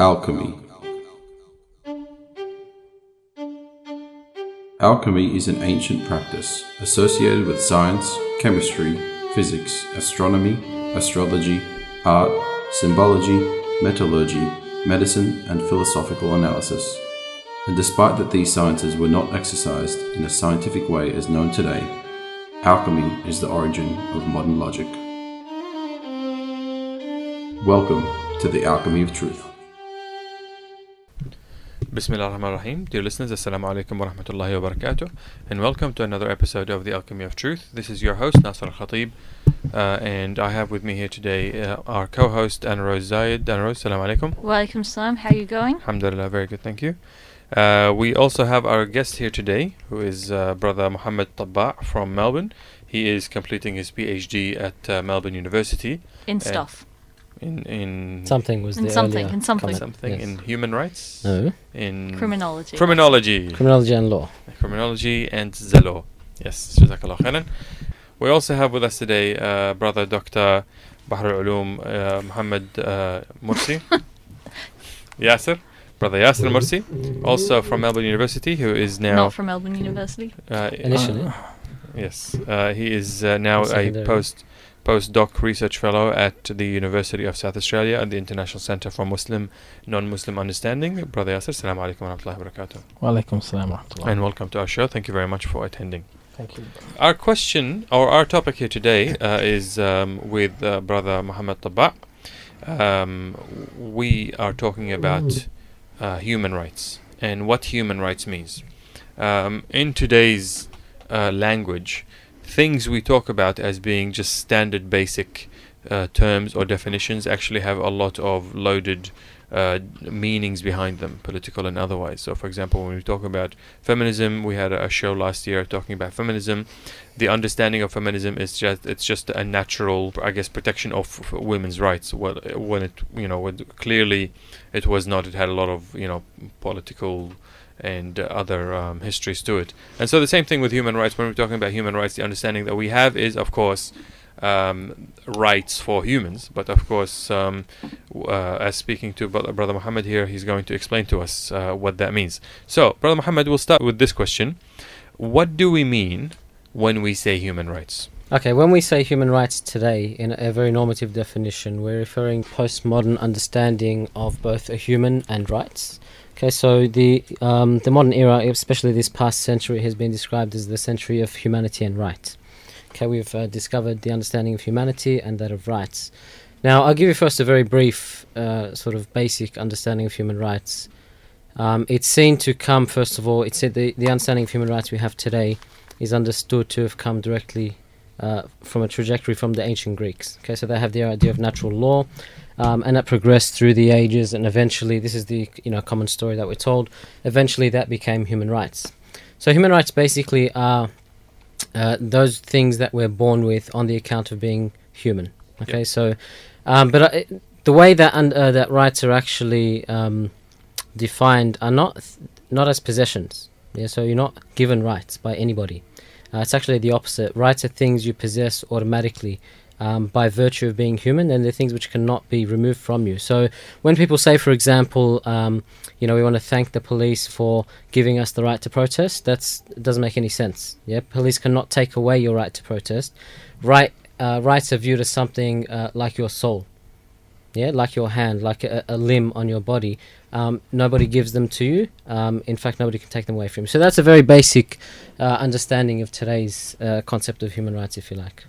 Alchemy Alchemy is an ancient practice associated with science, chemistry, physics, astronomy, astrology, art, symbology, metallurgy, medicine, and philosophical analysis. And despite that these sciences were not exercised in a scientific way as known today, alchemy is the origin of modern logic. Welcome to the Alchemy of Truth. Bismillah ar-Rahman ar-Rahim. Dear listeners, Assalamu alaikum wa rahmatullahi wa barakatuh. And welcome to another episode of The Alchemy of Truth. This is your host, Nasser al-Khatib. Uh, and I have with me here today uh, our co-host, Anrose Zayed. Anrose, Assalamu alaikum. Walaikum salam. How are you going? Alhamdulillah, very good, thank you. Uh, we also have our guest here today, who is uh, Brother Mohamad Tabbaa from Melbourne. He is completing his PhD at uh, Melbourne University In stuff. In in Something was In the something, in something. comment. something Yes. in human rights, no in Criminology. criminology. criminology and law. criminology and the law. Yes, Jazakallah khairan. We also have with us today uh, brother Dr. Bahr al-Ulum uh, Muhammad uh, Mursi. Yasser, brother Yasser Mursi, also from Melbourne University, who is now Not from Melbourne University. uh, Initially. yes, uh, he is uh, now a Secondary. post postdoc research fellow at the University of South Australia and the International Centre for Muslim Non-Muslim Understanding. Brother Yasser, Assalamu alaikum wa rahmatullahi wa barakatuh. Walaikum salam wa rahmatullah. And welcome to our show. Thank you very much for attending. Thank you. Our question or our topic here today uh, is um, with uh, Brother Mohamad Tabbaa. Um, we are talking about uh, human rights and what human rights means. Um, in today's uh, language, things we talk about as being just standard basic uh, terms or definitions actually have a lot of loaded uh, meanings behind them, political and otherwise. So, for example, when we talk about feminism, we had a, show last year talking about feminism. The understanding of feminism is just it's just a natural, I guess, protection of women's rights. Well, when it you know when clearly it was not. It had a lot of you know political and uh, other um, histories to it. And so the same thing with human rights. When we're talking about human rights, the understanding that we have is, of course, um, rights for humans. But of course, um, uh, as speaking to Brother Mohamad here, he's going to explain to us uh, what that means. So, Brother Mohamad, we'll start with this question: What do we mean when we say human rights? Okay, when we say human rights today, in a very normative definition, we're referring postmodern understanding of both a human and rights. Okay, so the um, the modern era, especially this past century, has been described as the century of humanity and right. Okay, we've uh, discovered the understanding of humanity and that of rights. Now, I'll give you first a very brief, uh, sort of basic understanding of human rights. Um, it's seen to come, first of all, it's the, the understanding of human rights we have today is understood to have come directly uh, from a trajectory from the ancient Greeks. Okay, so they have the idea of natural law, um, and that progressed through the ages, and eventually, this is the you know common story that we're told. Eventually, that became human rights. So, human rights basically are uh, those things that we're born with on the account of being human. Okay, so, um, but uh, the way that un- uh, that rights are actually um, defined are not not as possessions. Yeah, so you're not given rights by anybody. Uh, it's actually the opposite. Rights are things you possess automatically um, by virtue of being human, and they're things which cannot be removed from you. So when people say, for example, um, you know, we want to thank the police for giving us the right to protest, that's it doesn't make any sense. Yeah, police cannot take away your right to protest. Right, uh, rights are viewed as something uh, like your soul. Yeah, like your hand, like a, a limb on your body. Um, nobody gives them to you. Um, in fact, nobody can take them away from you. So that's a very basic uh, understanding of today's uh, concept of human rights, if you like.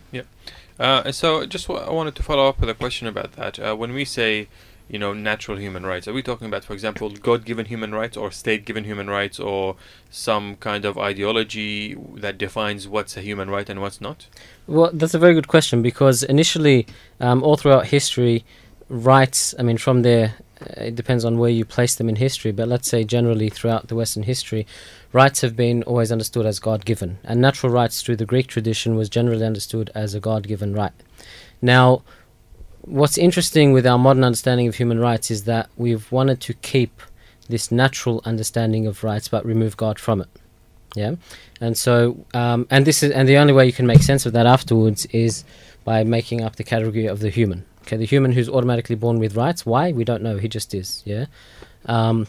Uh, so, just w- I wanted to follow up with a question about that. Uh, when we say, you know, natural human rights, are we talking about, for example, God-given human rights or state-given human rights, or some kind of ideology that defines what's a human right and what's not? Well, that's a very good question because initially, um, all throughout history, rights, I mean, from uh, Uh, it depends on where you place them in history, but let's say generally throughout the Western history, rights have been always understood as God given. And natural rights through the Greek tradition was generally understood as a God given right. Now, what's interesting with our modern understanding of human rights is that we've wanted to keep this natural understanding of rights but remove God from it. Yeah, and so um, and this is and the only way you can make sense of that afterwards is by making up the category of the human. Okay, the human who's automatically born with rights. Why? We don't know. He just is. Yeah. Um,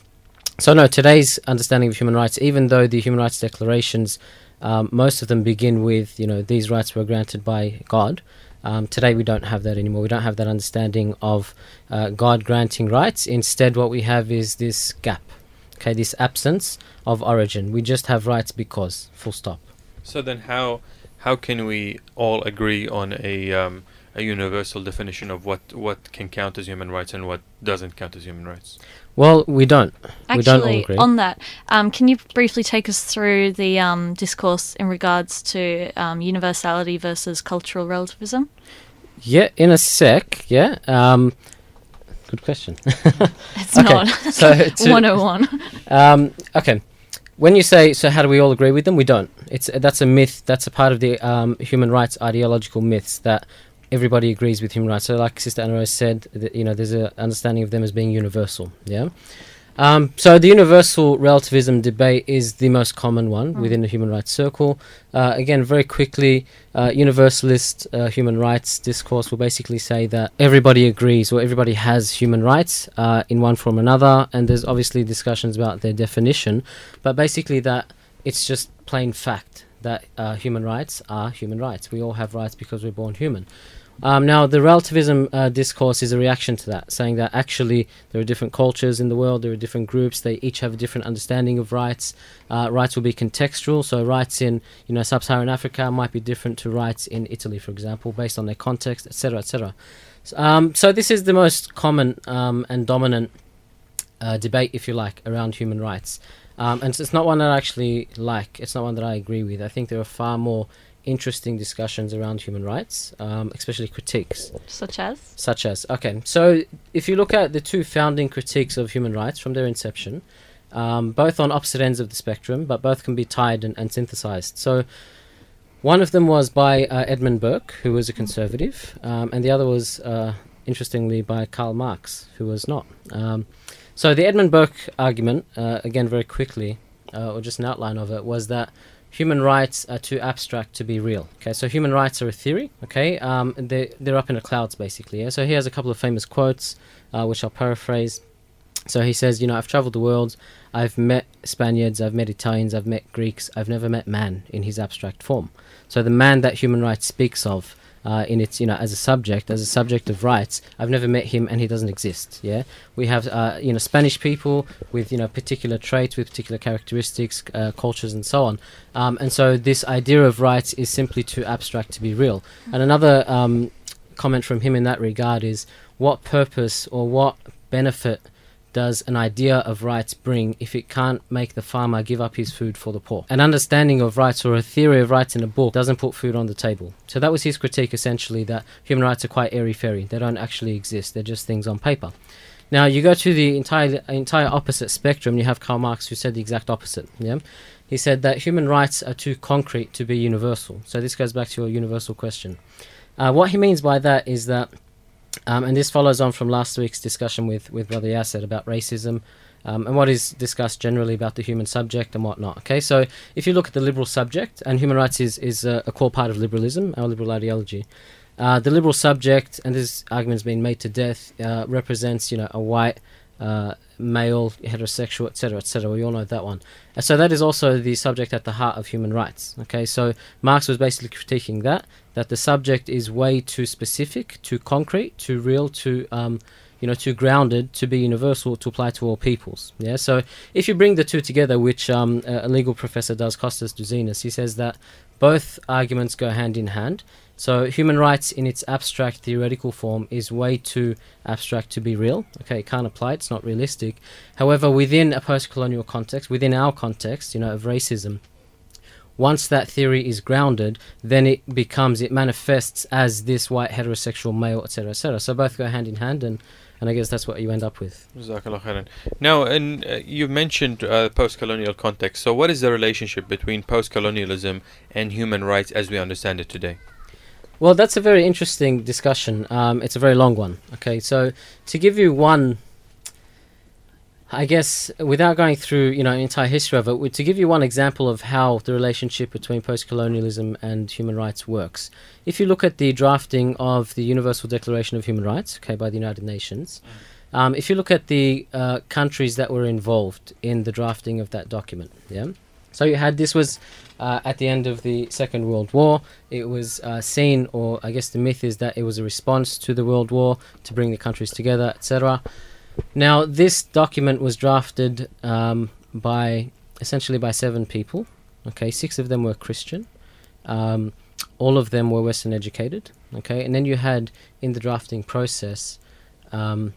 so no, today's understanding of human rights, even though the human rights declarations, um, most of them begin with you know these rights were granted by God. Um, today we don't have that anymore. We don't have that understanding of uh, God granting rights. Instead, what we have is this gap. Okay, this absence of origin. We just have rights because. Full stop. So then, how how can we all agree on a um, a universal definition of what what can count as human rights and what doesn't count as human rights? Well, we don't. we don't all Actually, agree. on that, um, can you briefly take us through the um, discourse in regards to um, universality versus cultural relativism? Yeah, in a sec. Yeah. Um, good question. It's Okay, not so to- 101. um, okay. When you say so, how do we all agree with them? We don't. It's that's a myth. That's a part of the um, human rights ideological myths that everybody agrees with human rights. So, like Sister Anna Rose said, that, you know, there's an understanding of them as being universal. Yeah. Um, so the universal relativism debate is the most common one within the human rights circle. Uh, again, very quickly, uh, universalist uh, human rights discourse will basically say that everybody agrees or everybody has human rights uh, in one form or another, and there's obviously discussions about their definition, but basically that it's just plain fact that uh, human rights are human rights. We all have rights because we're born human. Um, now, the relativism uh, discourse is a reaction to that, saying that actually there are different cultures in the world, there are different groups, they each have a different understanding of rights. Uh, rights will be contextual, so rights in you know sub-Saharan Africa might be different to rights in Italy, for example, based on their context, etc., etc. So, um, so this is the most common um, and dominant uh, debate, if you like, around human rights. Um, and it's not one that I actually like. It's not one that I agree with. I think there are far more interesting discussions around human rights, um, especially critiques. Such as? such as okay so if you look at the two founding critiques of human rights from their inception um, both on opposite ends of the spectrum but both can be tied and, and synthesized. So one of them was by uh, edmund burke who was a conservative um, and the other was uh, interestingly by karl marx who was not. Um, so the edmund burke argument uh, again very quickly uh, or just an outline of it was that human rights are too abstract to be real. Okay, so human rights are a theory. Okay, um, they they're up in the clouds basically. Yeah? So he has a couple of famous quotes, uh, which I'll paraphrase. So he says, you know, I've traveled the world, I've met Spaniards, I've met Italians, I've met Greeks, I've never met man in his abstract form. So the man that human rights speaks of. Uh, in its, you know, as a subject, as a subject of rights, I've never met him, and he doesn't exist. Yeah, we have, uh, you know, Spanish people with, you know, particular traits, with particular characteristics, uh, cultures, and so on. Um, and so this idea of rights is simply too abstract to be real. And another um, comment from him in that regard is what purpose or what benefit does an idea of rights bring if it can't make the farmer give up his food for the poor? An understanding of rights or a theory of rights in a book doesn't put food on the table. So that was his critique essentially that human rights are quite airy fairy. They don't actually exist, they're just things on paper. Now you go to the entire entire opposite spectrum. You have Karl Marx, who said the exact opposite. Yeah, he said that human rights are too concrete to be universal. So this goes back to your universal question. Uh, what he means by that is that, um, and this follows on from last week's discussion with with Brother Yasser about racism. Um, and what is discussed generally about the human subject and whatnot. Okay, so if you look at the liberal subject, and human rights is, is a, a core part of liberalism, our liberal ideology, uh, the liberal subject, and this argument's been made to death, uh, represents you know a white uh, male, heterosexual, etc., etc. We all know that one. And so that is also the subject at the heart of human rights. Okay, so Marx was basically critiquing that that the subject is way too specific, too concrete, too real, too um, you know, too grounded to be universal to apply to all peoples. Yeah. So if you bring the two together, which um, a legal professor does, Costas Douzinas, he says that both arguments go hand in hand. So human rights in its abstract theoretical form is way too abstract to be real. Okay, it can't apply, it's not realistic. However, within a post-colonial context, within our context, you know, of racism, once that theory is grounded, then it becomes, it manifests as this white heterosexual male, etc., etc. So both go hand in hand, and, and I guess that's what you end up with. Now, and uh, you mentioned uh, post-colonial context. So, what is the relationship between post-colonialism and human rights as we understand it today? Well, that's a very interesting discussion. Um, it's a very long one. Okay, so to give you one I guess without going through you know entire history of it, to give you one example of how the relationship between post-colonialism and human rights works. If you look at the drafting of the Universal Declaration of Human Rights, okay, by the United Nations, um, if you look at the uh, countries that were involved in the drafting of that document, yeah. So you had this was uh, at the end of the Second World War. It was uh, seen, or I guess the myth is that it was a response to the World War to bring the countries together, etc. Now, this document was drafted um, by essentially by seven people. Okay, six of them were Christian. Um, all of them were Western educated. Okay, and then you had in the drafting process, um,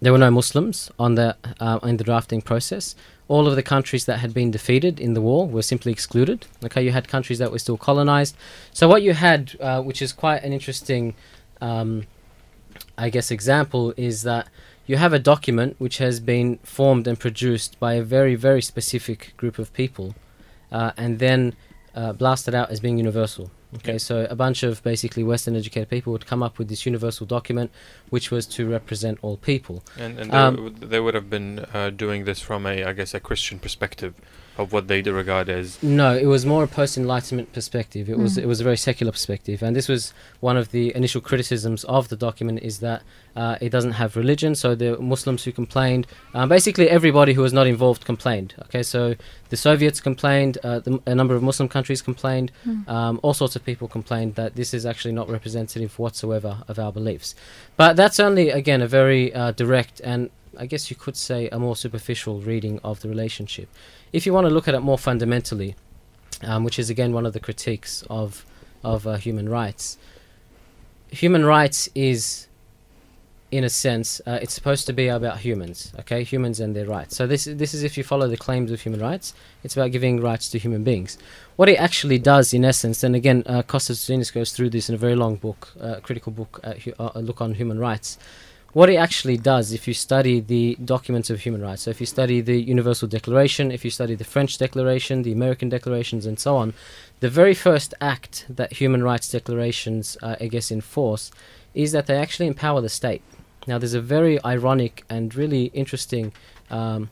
there were no Muslims on the uh, in the drafting process. All of the countries that had been defeated in the war were simply excluded. Okay, you had countries that were still colonized. So what you had, uh, which is quite an interesting, um, I guess, example, is that you have a document which has been formed and produced by a very, very specific group of people, uh, and then uh, blasted out as being universal. Okay, so a bunch of basically Western educated people would come up with this universal document, which was to represent all people. And, and they, Um, w- they would have been uh, doing this from a, I guess, a Christian perspective of what they regard as. No, it was more a post Enlightenment perspective. It was Mm. it was a very secular perspective, and this was one of the initial criticisms of the document is that uh, it doesn't have religion. So the Muslims who complained, um, basically everybody who was not involved complained. Okay, so the Soviets complained, uh, the, a number of Muslim countries complained, Mm. um, all sorts of people complained that this is actually not representative whatsoever of our beliefs. But that's only again a very uh, direct and I guess you could say a more superficial reading of the relationship. If you want to look at it more fundamentally, um, which is again one of the critiques of of uh, human rights. Human rights is, in a sense, uh, it's supposed to be about humans, okay, humans and their rights. So this this is if you follow the claims of human rights, it's about giving rights to human beings. What it actually does, in essence, and again, uh, Costas Douzinas goes through this in a very long book, uh, critical book, uh, hu- uh, a look on human rights. What it actually does, if you study the documents of human rights, so if you study the Universal Declaration, if you study the French Declaration, the American Declarations, and so on, the very first act that human rights declarations, uh, I guess, enforce is that they actually empower the state. Now, there's a very ironic and really interesting um,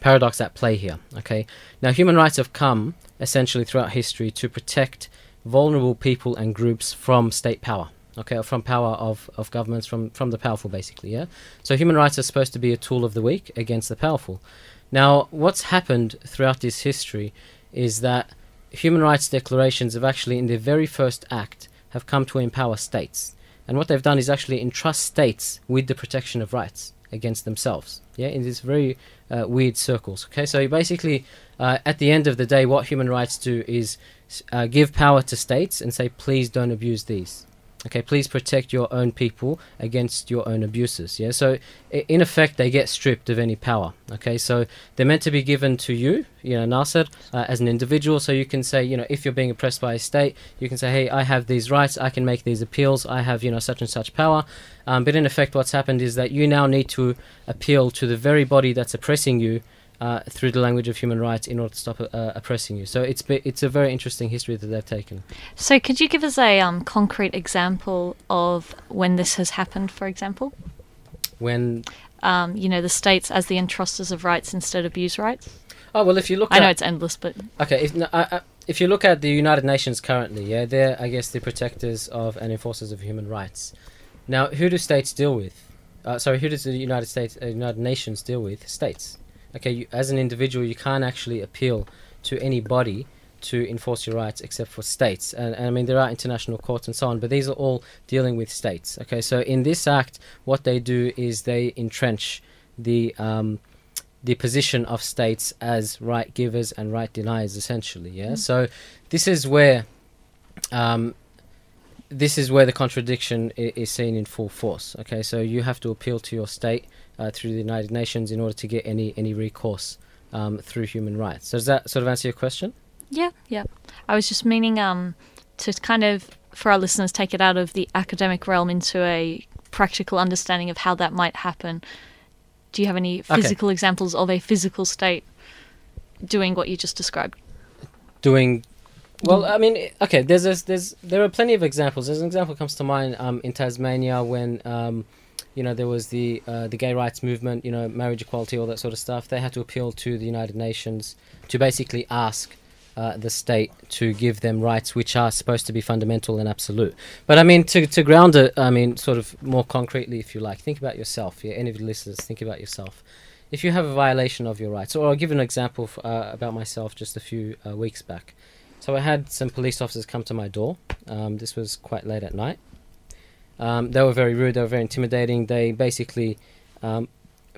paradox at play here. Okay, now human rights have come essentially throughout history to protect vulnerable people and groups from state power. Okay, from power of, of governments, from, from the powerful, basically. Yeah. So human rights are supposed to be a tool of the weak against the powerful. Now, what's happened throughout this history is that human rights declarations have actually, in their very first act, have come to empower states. And what they've done is actually entrust states with the protection of rights against themselves. Yeah, in these very uh, weird circles. Okay, so basically, uh, at the end of the day, what human rights do is uh, give power to states and say, please don't abuse these. Okay, please protect your own people against your own abuses. Yeah, so in effect, they get stripped of any power. Okay, so they're meant to be given to you, you know, Nasser, uh, as an individual. So you can say, you know, if you're being oppressed by a state, you can say, hey, I have these rights, I can make these appeals, I have, you know, such and such power. Um, but in effect, what's happened is that you now need to appeal to the very body that's oppressing you. Uh, through the language of human rights, in order to stop uh, oppressing you, so it's be- it's a very interesting history that they've taken. So, could you give us a um, concrete example of when this has happened, for example? When Um, you know, the states as the entrusters of rights instead abuse rights? oh well, if you look, I at, know it's endless, but Okay, if, no, I, I, if you look at the United Nations currently, yeah, they're I guess the protectors of and enforcers of human rights. Now, who do states deal with? Uh, sorry, who does the United States, uh, United Nations deal with? States. Okay, you, as an individual, you can't actually appeal to any body to enforce your rights except for states. And, and I mean, there are international courts and so on, but these are all dealing with states. Okay, so in this act, what they do is they entrench the um, the position of states as right givers and right deniers, essentially. Yeah. Mm. So this is where um, this is where the contradiction i- is seen in full force. Okay, so you have to appeal to your state uh, through the United Nations in order to get any any recourse um, through human rights. So does that sort of answer your question? yeah, yeah. I was just meaning um, to kind of, for our listeners, take it out of the academic realm into a practical understanding of how that might happen. Do you have any Okay. physical examples of a physical state doing what you just described? doing well i mean okay there's, there's there's there are plenty of examples there's an example that comes to mind um, in tasmania when um, you know, there was the uh, the gay rights movement, you know, marriage equality, all that sort of stuff. They had to appeal to the United Nations to basically ask uh, the state to give them rights which are supposed to be fundamental and absolute. But I mean, to, to ground it, I mean, sort of more concretely, if you like, think about yourself. Yeah, any of the listeners, think about yourself. If you have a violation of your rights, or I'll give an example uh, about myself just a few uh, weeks back. So I had some police officers come to my door. Um, this was quite late at night. Um, they were very rude. They were very intimidating. They basically um,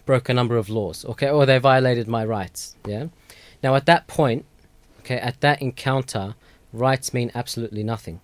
broke a number of laws. Okay, or they violated my rights. Yeah. Now at that point, okay, at that encounter, rights mean absolutely nothing.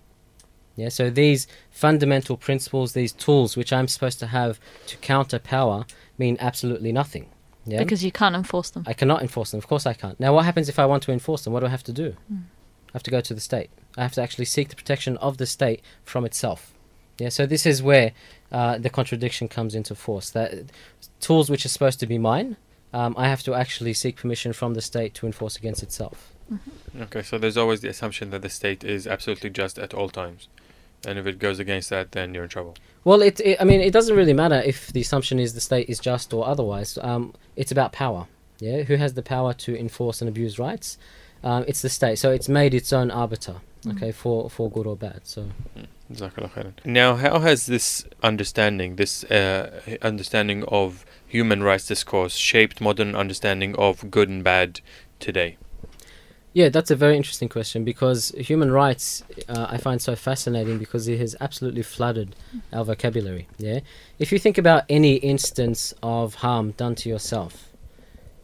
Yeah. So these fundamental principles, these tools which I'm supposed to have to counter power, mean absolutely nothing. Yeah. Because you can't enforce them. I cannot enforce them. Of course, I can't. Now, what happens if I want to enforce them? What do I have to do? Mm. I have to go to the state. I have to actually seek the protection of the state from itself. Yeah. So this is where uh, the contradiction comes into force. That tools which are supposed to be mine, um, I have to actually seek permission from the state to enforce against itself. Okay, so there's always the assumption that the state is absolutely just at all times, and if it goes against that, then you're in trouble. Well, it, it. I mean, it doesn't really matter if the assumption is the state is just or otherwise. Um, it's about power. Yeah. Who has the power to enforce and abuse rights? Um, it's the state. So it's made its own arbiter. Mm. Okay, for for good or bad. So. Jazakallah khairan. Now, how has this understanding, this uh, understanding of human rights discourse, shaped modern understanding of good and bad today? Yeah, that's a very interesting question because human rights uh, I find so fascinating because it has absolutely flooded our vocabulary. Yeah, if you think about any instance of harm done to yourself,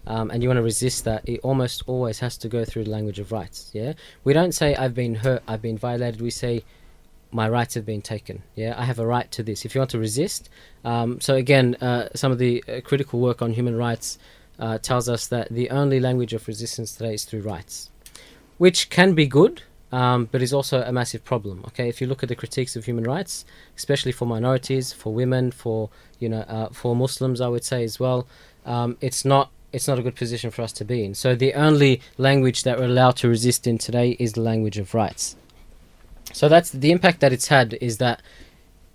um, and you want to resist that, it almost always has to go through the language of rights. Yeah, we don't say I've been hurt, I've been violated. We say my rights have been taken. Yeah, I have a right to this. If you want to resist, um, so again, uh, some of the uh, critical work on human rights uh, tells us that the only language of resistance today is through rights which can be good, um, but is also a massive problem. Okay, if you look at the critiques of human rights, especially for minorities, for women, for you know, uh, for Muslims, I would say as well, um, it's not it's not a good position for us to be in. So the only language that we're allowed to resist in today is the language of rights. So that's the impact that it's had is that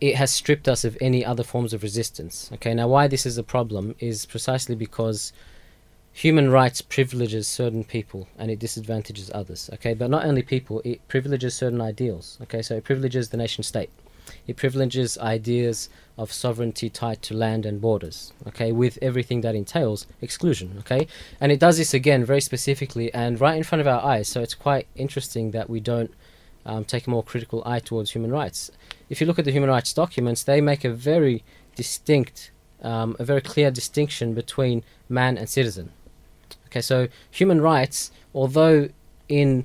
it has stripped us of any other forms of resistance. Okay, now why this is a problem is precisely because human rights privileges certain people and it disadvantages others. Okay but not only people it privileges certain ideals. Okay so it privileges the nation state. It privileges ideas of sovereignty tied to land and borders. Okay with everything that entails exclusion. Okay and it does this again very specifically and right in front of our eyes. So it's quite interesting that we don't um, take a more critical eye towards human rights. If you look at the human rights documents they make a very distinct um, a very clear distinction between man and citizen. Okay, so human rights, although in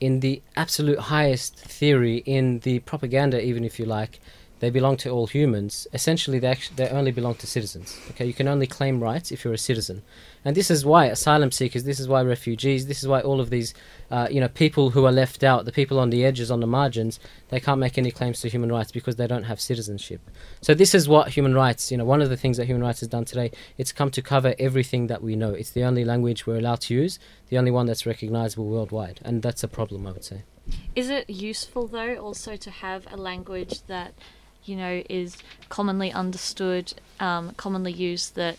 in the absolute highest theory, in the propaganda, even if you like, they belong to all humans. Essentially, they actually, they only belong to citizens. Okay, you can only claim rights if you're a citizen, and this is why asylum seekers, this is why refugees, this is why all of these, uh, you know, people who are left out, the people on the edges, on the margins, they can't make any claims to human rights because they don't have citizenship. So this is what human rights, you know, one of the things that human rights has done today. It's come to cover everything that we know. It's the only language we're allowed to use, the only one that's recognizable worldwide, and that's a problem, I would say. Is it useful though also to have a language that you know is commonly understood, um, commonly used that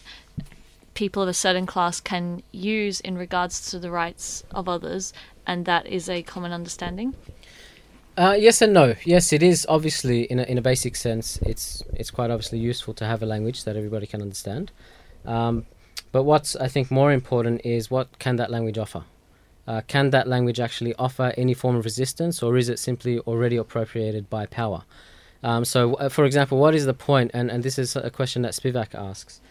people of a certain class can use in regards to the rights of others, and that is a common understanding? Uh, yes and no. Yes, it is obviously in a, in a basic sense. It's it's quite obviously useful to have a language that everybody can understand. Um, but what's I think more important is what can that language offer? Uh, can that language actually offer any form of resistance, or is it simply already appropriated by power? Um, so, uh, for example, what is the point? And and this is a question that Spivak asks.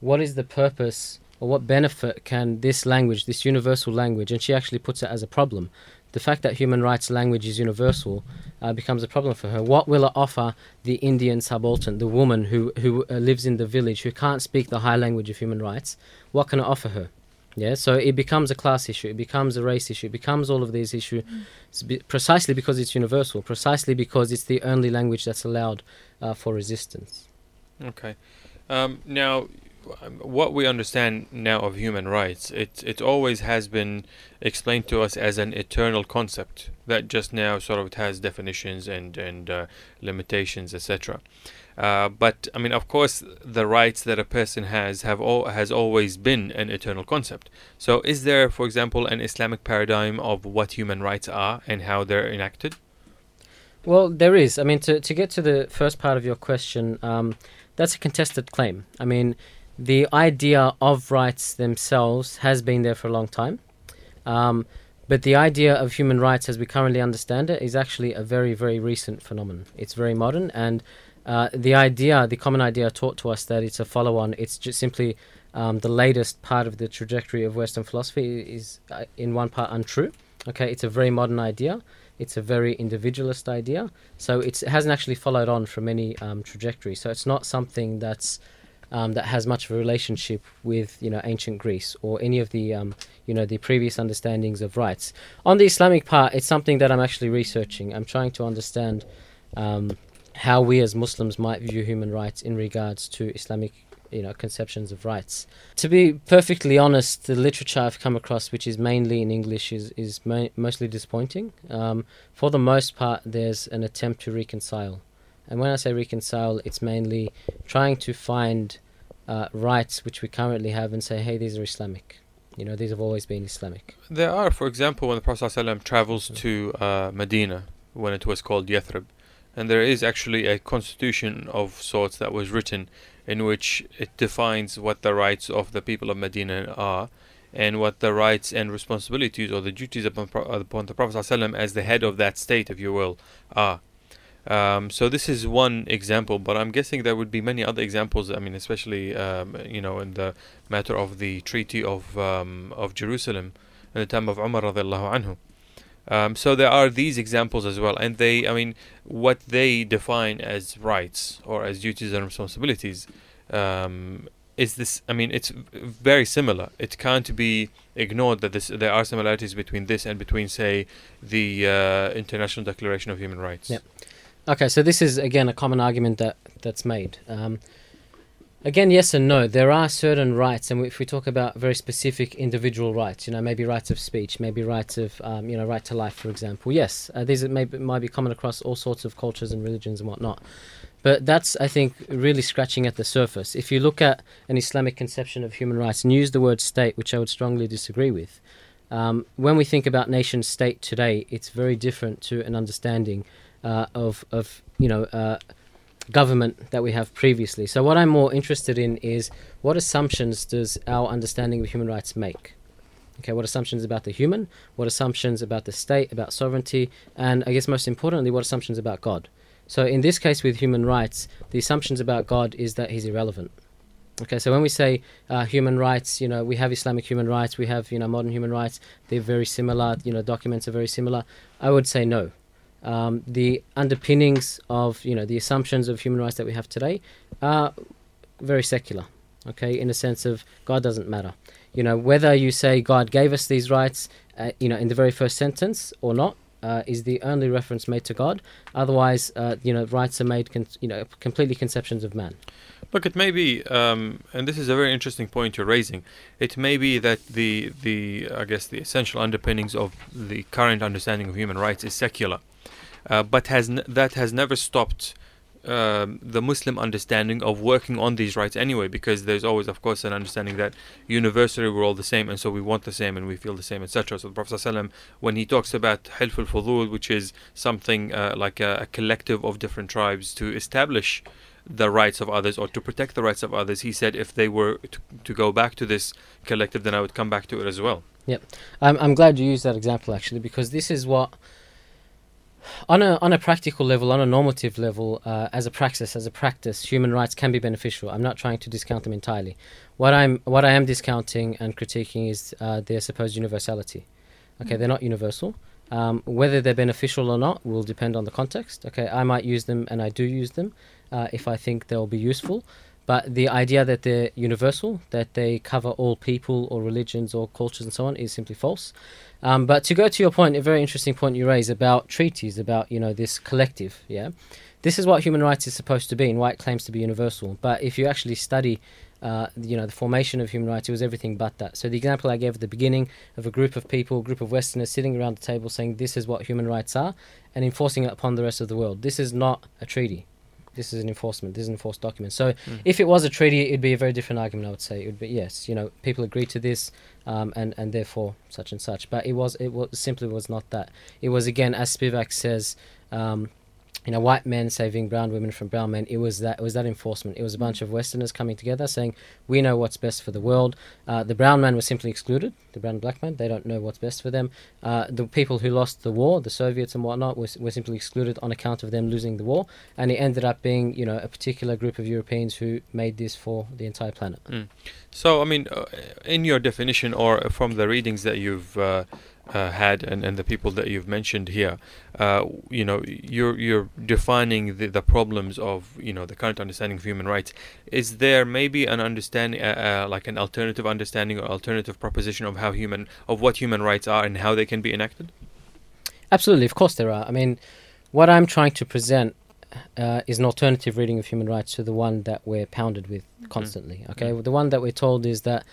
What is the purpose, or what benefit can this language, this universal language, and she actually puts it as a problem, the fact that human rights language is universal uh, becomes a problem for her. What will it offer the Indian subaltern, the woman who who uh, lives in the village, who can't speak the high language of human rights? What can it offer her? Yeah, so it becomes a class issue, it becomes a race issue, it becomes all of these issues be- precisely because it's universal, precisely because it's the only language that's allowed uh, for resistance. Okay. Um, now, um, what we understand now of human rights, it it always has been explained to us as an eternal concept that just now sort of has definitions and and uh, limitations, etc. Uh, but I mean, of course, the rights that a person has have all, has always been an eternal concept. So, is there, for example, an Islamic paradigm of what human rights are and how they're enacted? Well, there is. I mean, to, to get to the first part of your question, um, that's a contested claim. I mean, the idea of rights themselves has been there for a long time. Um, but the idea of human rights as we currently understand it is actually a very, very recent phenomenon. It's very modern, and uh, the idea, the common idea taught to us that it's a follow on, it's just simply um, the latest part of the trajectory of Western philosophy is, uh, in one part, untrue. Okay, it's a very modern idea. It's a very individualist idea. So it hasn't actually followed on from any um, trajectory. So it's not something that's um, that has much of a relationship with you know ancient Greece or any of the um, you know the previous understandings of rights. On the Islamic part, it's something that I'm actually researching. I'm trying to understand um, how we as Muslims might view human rights in regards to Islamic you know conceptions of rights. To be perfectly honest, the literature I've come across, which is mainly in English, is is ma- mostly disappointing. Um, for the most part, there's an attempt to reconcile, and when I say reconcile, it's mainly trying to find uh, rights which we currently have and say, hey, these are Islamic. You know, these have always been Islamic. There are, for example, when the Prophet ﷺ travels to uh, Medina, when it was called Yathrib, and there is actually a constitution of sorts that was written in which it defines what the rights of the people of Medina are and what the rights and responsibilities or the duties upon, upon the Prophet ﷺ as the head of that state, if you will, are. Um, so this is one example, but I'm guessing there would be many other examples. I mean, especially um, you know in the matter of the Treaty of um, of Jerusalem in the time of Umar radiallahu anhu. Um, so there are these examples as well, and they, I mean, what they define as rights or as duties and responsibilities um, is this. I mean, it's very similar. It can't be ignored that this there are similarities between this and between, say, the uh, International Declaration of Human Rights. Yep. Okay, so this is again a common argument that that's made. Um, again, yes and no. There are certain rights, and if we talk about very specific individual rights, you know, maybe rights of speech, maybe rights of, um, you know, right to life, for example. Yes, uh, these may might be common across all sorts of cultures and religions and whatnot. But that's, I think, really scratching at the surface. If you look at an Islamic conception of human rights and use the word state, which I would strongly disagree with, um, when we think about nation state today, it's very different to an understanding uh, of of you know uh, government that we have previously. So what I'm more interested in is what assumptions does our understanding of human rights make? Okay, what assumptions about the human? What assumptions about the state, about sovereignty, and I guess most importantly, what assumptions about God? So in this case, with human rights, the assumptions about God is that He's irrelevant. Okay, so when we say uh, human rights, you know, we have Islamic human rights, we have you know modern human rights. They're very similar. You know, documents are very similar. I would say no um, the underpinnings of you know the assumptions of human rights that we have today are very secular okay in the sense of god doesn't matter. You know whether you say god gave us these rights uh, you know in the very first sentence or not uh, is the only reference made to god otherwise uh, you know rights are made con- you know completely conceptions of man Look, it may be, um, and this is a very interesting point you're raising. It may be that the the I guess the essential underpinnings of the current understanding of human rights is secular, uh, but has n- that has never stopped um, the Muslim understanding of working on these rights anyway, because there's always, of course, an understanding that universally we're all the same, and so we want the same and we feel the same, etc. So the Prophet ﷺ, when he talks about Hilf al-Fudul, which is something uh, like a, a, collective of different tribes to establish the rights of others or to protect the rights of others, he said if they were to, to go back to this collective, then I would come back to it as well. Yep, I'm, I'm glad you used that example actually, because this is what on a on a practical level, on a normative level, uh, as a practice, as a practice, human rights can be beneficial. I'm not trying to discount them entirely. What I'm what I am discounting and critiquing is uh, their supposed universality. Okay, mm. they're not universal. Um, whether they're beneficial or not will depend on the context. Okay, I might use them, and I do use them uh, if I think they'll be useful. But the idea that they're universal, that they cover all people or religions or cultures and so on, is simply false. Um, but to go to your point, a very interesting point you raise about treaties, about you know this collective, yeah, this is what human rights is supposed to be, and why it claims to be universal. But if you actually study, uh, you know, the formation of human rights, it was everything but that. So the example I gave at the beginning of a group of people, a group of Westerners sitting around the table saying this is what human rights are, and enforcing it upon the rest of the world. This is not a treaty. This is an enforcement. This is an enforced document. So if it was a treaty, it'd be a very different argument. I would say it would be yes, you know, people agreed to this, um, and and therefore such and such. But it was it was simply was not that. It was again, as Spivak says. Um, you know, white men saving brown women from brown men. It was that. It was that enforcement. It was a bunch of Westerners coming together, saying, "We know what's best for the world." Uh, the brown man was simply excluded. The brown and black man, they don't know what's best for them. Uh, the people who lost the war, the Soviets and whatnot, was were simply excluded on account of them losing the war. And it ended up being, you know, a particular group of Europeans who made this for the entire planet. So, I mean, uh, in your definition or from the readings that you've uh, had and, and the people that you've mentioned here, uh, you know, you're you're defining the, the problems of you know the current understanding of human rights. Is there maybe an understanding, uh, uh, like an alternative understanding or alternative proposition of how human of what human rights are and how they can be enacted? Absolutely, of course there are. I mean, what I'm trying to present uh, is an alternative reading of human rights to the one that we're pounded with constantly. Okay, the one that we're told is that,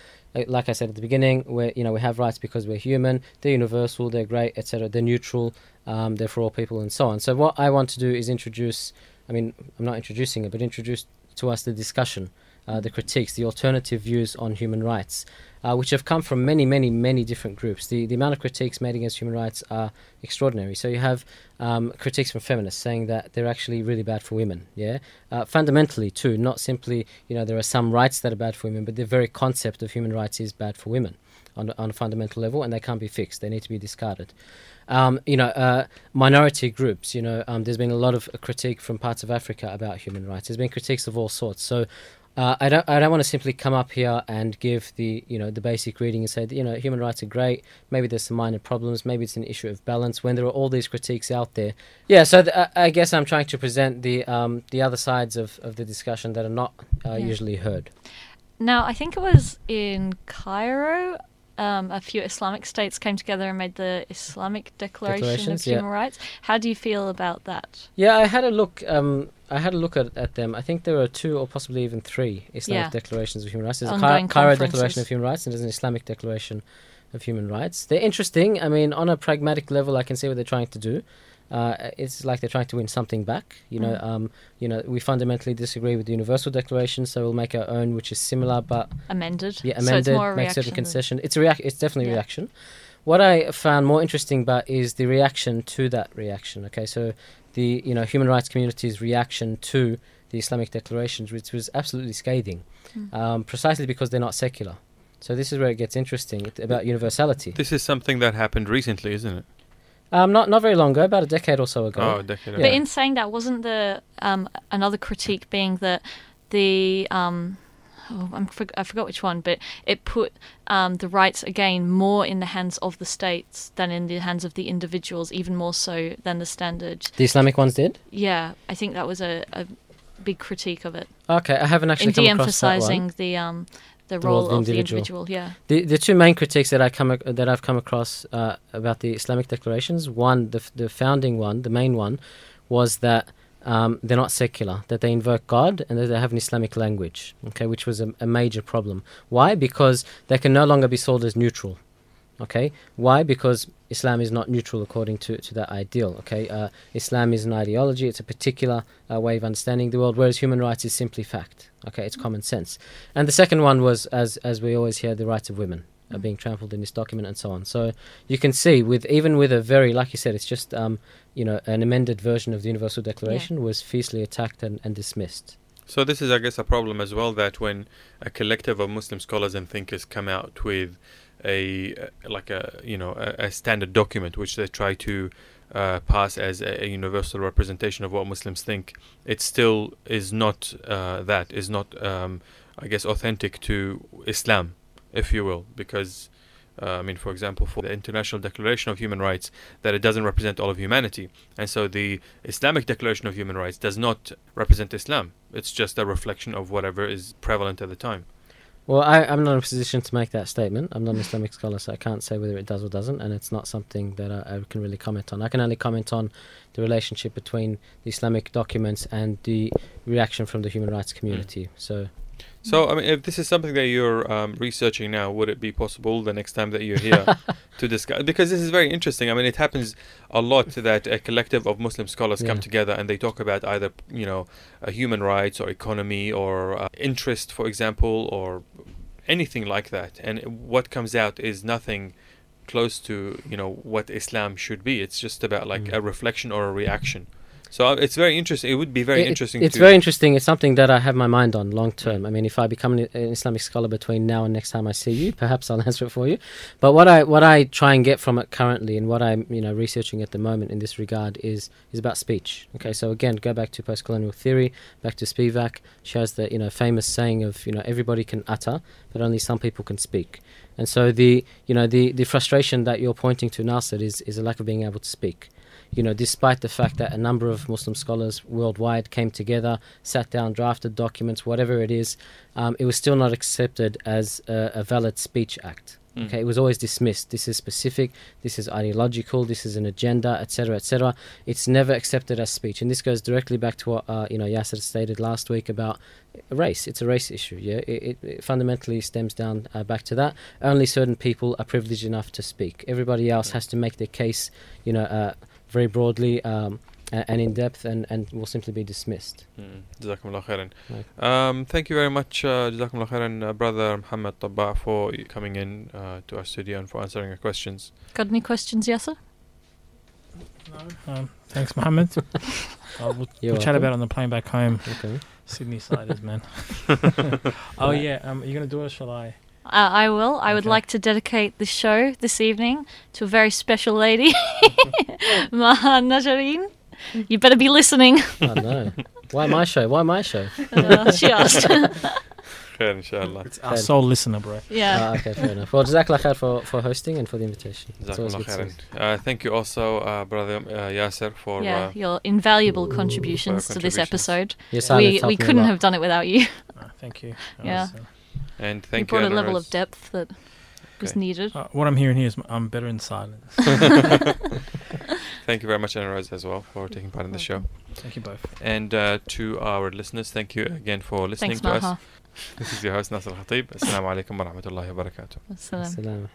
like I said at the beginning, we you know we have rights because we're human. They're universal. They're great, etc. They're neutral. Um, they're for all people, and so on. So what I want to do is introduce. I mean, I'm not introducing it, but introduce to us the discussion, uh, the critiques, the alternative views on human rights, uh, which have come from many, many, many different groups. The the amount of critiques made against human rights are extraordinary. So you have um, critiques from feminists saying that they're actually really bad for women. Yeah, uh, fundamentally too, not simply you know there are some rights that are bad for women, but the very concept of human rights is bad for women on on a fundamental level, and they can't be fixed. They need to be discarded. Um, you know, uh, minority groups. You know, um, there's been a lot of critique from parts of Africa about human rights. There's been critiques of all sorts. So. Uh, I don't. I don't want to simply come up here and give the you know the basic reading and say that, you know human rights are great. Maybe there's some minor problems. Maybe it's an issue of balance. When there are all these critiques out there, yeah. So th- I- I guess I'm trying to present the um, the other sides of, of the discussion that are not uh, Yeah. usually heard. Now, I think it was in Cairo. Um, a few Islamic states came together and made the Islamic Declaration of Declarations, yeah. Human Rights. How do you feel about that? Yeah, I had a look. Um, I had a look at, at them. I think there are two or possibly even three Islamic Yeah. declarations of human rights. There's a Ongoing Cairo, Cairo. Declaration of Human Rights and there's an Islamic Declaration of Human Rights. They're interesting. I mean, on a pragmatic level, I can see what they're trying to do. Uh, it's like they're trying to win something back. You know, Mm. um, you know, we fundamentally disagree with the Universal Declaration, so we'll make our own, which is similar but Amended. yeah, so amended, it's more a make certain reaction than- concession. It's a react. It's definitely a reaction. What I found more interesting, but is the reaction to that reaction. Okay, so the you know human rights community's reaction to the Islamic declarations, which was absolutely scathing, Mm. um, precisely because they're not secular. So this is where it gets interesting about universality. This is something that happened recently, isn't it? Um, not not very long ago, about a decade or so ago. Oh, a decade Yeah. But ago. in saying that, wasn't the um, another critique being that the um, oh, I'm, for- I forgot which one, but it put um, the rights again more in the hands of the states than in the hands of the individuals, even more so than the standard. The Islamic ones did. Yeah, I think that was a, a big critique of it Okay, I haven't actually in come across that one. de-emphasizing the um, the The role role of of the the individual. individual. Yeah. The the two main critiques that I come ac- that I've come across uh, about the Islamic declarations, one the f- the founding one, the main one, was that um, they're not secular, that they invoke God and that they have an Islamic language. Okay, which was a, a major problem. Why? Because they can no longer be sold as neutral. Okay, why? Because Islam is not neutral according to, to that ideal. Okay, uh, Islam is an ideology; it's a particular uh, way of understanding the world, whereas human rights is simply fact. Okay, it's common sense. And the second one was, as as we always hear, the rights of women are being trampled in this document and so on. So you can see, with even with a very, like you said, it's just um, you know an amended version of the Universal Declaration was fiercely attacked and, and dismissed. So this is, I guess, a problem as well that when a collective of Muslim scholars and thinkers come out with a like a you know a, a standard document which they try to uh, pass as a, a universal representation of what Muslims think, it still is not uh, that is not um, I guess authentic to Islam, if you will, because. Uh, I mean, for example, for the International Declaration of Human Rights, that it doesn't represent all of humanity, and so the Islamic Declaration of Human Rights does not represent Islam. It's just a reflection of whatever is prevalent at the time. Well, I, I'm not in a position to make that statement. I'm not an Islamic scholar, so I can't say whether it does or doesn't, and it's not something that I, I can really comment on. I can only comment on the relationship between the Islamic documents and the reaction from the human rights community. Mm. So So, I mean, if this is something that you're um, researching now, would it be possible the next time that you're here to discuss? Because this is very interesting. I mean, it happens a lot that a collective of Muslim scholars come together and they talk about either, you know, uh, human rights or economy or uh, interest, for example, or anything like that. And what comes out is nothing close to, you know, what Islam should be. It's just about like Mm. a reflection or a reaction. So uh, it's very interesting. It would be very It- interesting. It's very interesting. It's something that I have my mind on long term. I mean, if I become an an Islamic scholar between now and next time I see you, perhaps I'll answer it for you. But what I what I try and get from it currently, and what I'm you know researching at the moment in this regard is is about speech. Okay, so again, go back to post-colonial theory, back to Spivak, She has the you know famous saying of you know everybody can utter, but only some people can speak. And so the you know the the frustration that you're pointing to, Nasser, is is a lack of being able to speak you know, despite the fact that a number of Muslim scholars worldwide came together, sat down, drafted documents, whatever it is, um, it was still not accepted as a, a valid speech act. Mm. Okay, it was always dismissed. This is specific. This is ideological. This is an agenda, etc., etc. It's never accepted as speech, and this goes directly back to what uh, you know Yasser stated last week about race. It's a race issue. Yeah, it, it, it fundamentally stems down uh, back to that. Only certain people are privileged enough to speak. Everybody else has to make their case, you know, uh, very broadly um, and in depth, and, and will simply be dismissed. Mm. Jazakumullah khairan. Um, thank you very much, uh, Jazakumullah khairan, uh, brother Mohamad Tabbaa, for coming in uh, to our studio and for answering our questions. Got any questions, Yasser? Um, thanks, Mohamad. uh, we'll we'll chat about it on the plane back home. Okay. Sydney siders, man. oh yeah, um, are you gonna do it? or Shall I? Uh, I will. I would Okay. like to dedicate the show this evening to a very special lady, Maha Najareen. You better be listening. I know. Why my show? Why my show? Uh, she asked. Khair, inshallah. It's our sole listener, bro. yeah. Ah, okay, fair enough. Well, Jazakallah khair for, for hosting and for the invitation. It's always Jazakumullah good to khairan. Uh, thank you also, uh, brother uh, Yasser, for. yeah, Uh, your invaluable contributions to this contributions. episode. Your silence We we couldn't have done it without you. Uh, thank you. That Yeah. Was, and You thank you, brought a level of depth that was needed. uh, what I'm hearing here is I'm better in silence. Thank you very much, Anurag, as well, for taking part in the show. Thank you both. And uh, to our listeners, thank you again for listening Thanks, to us. This is your host, Nasser Khatib. Assalamu alaikum wa rahmatullahi wa barakatuh. Wassalam. Salam.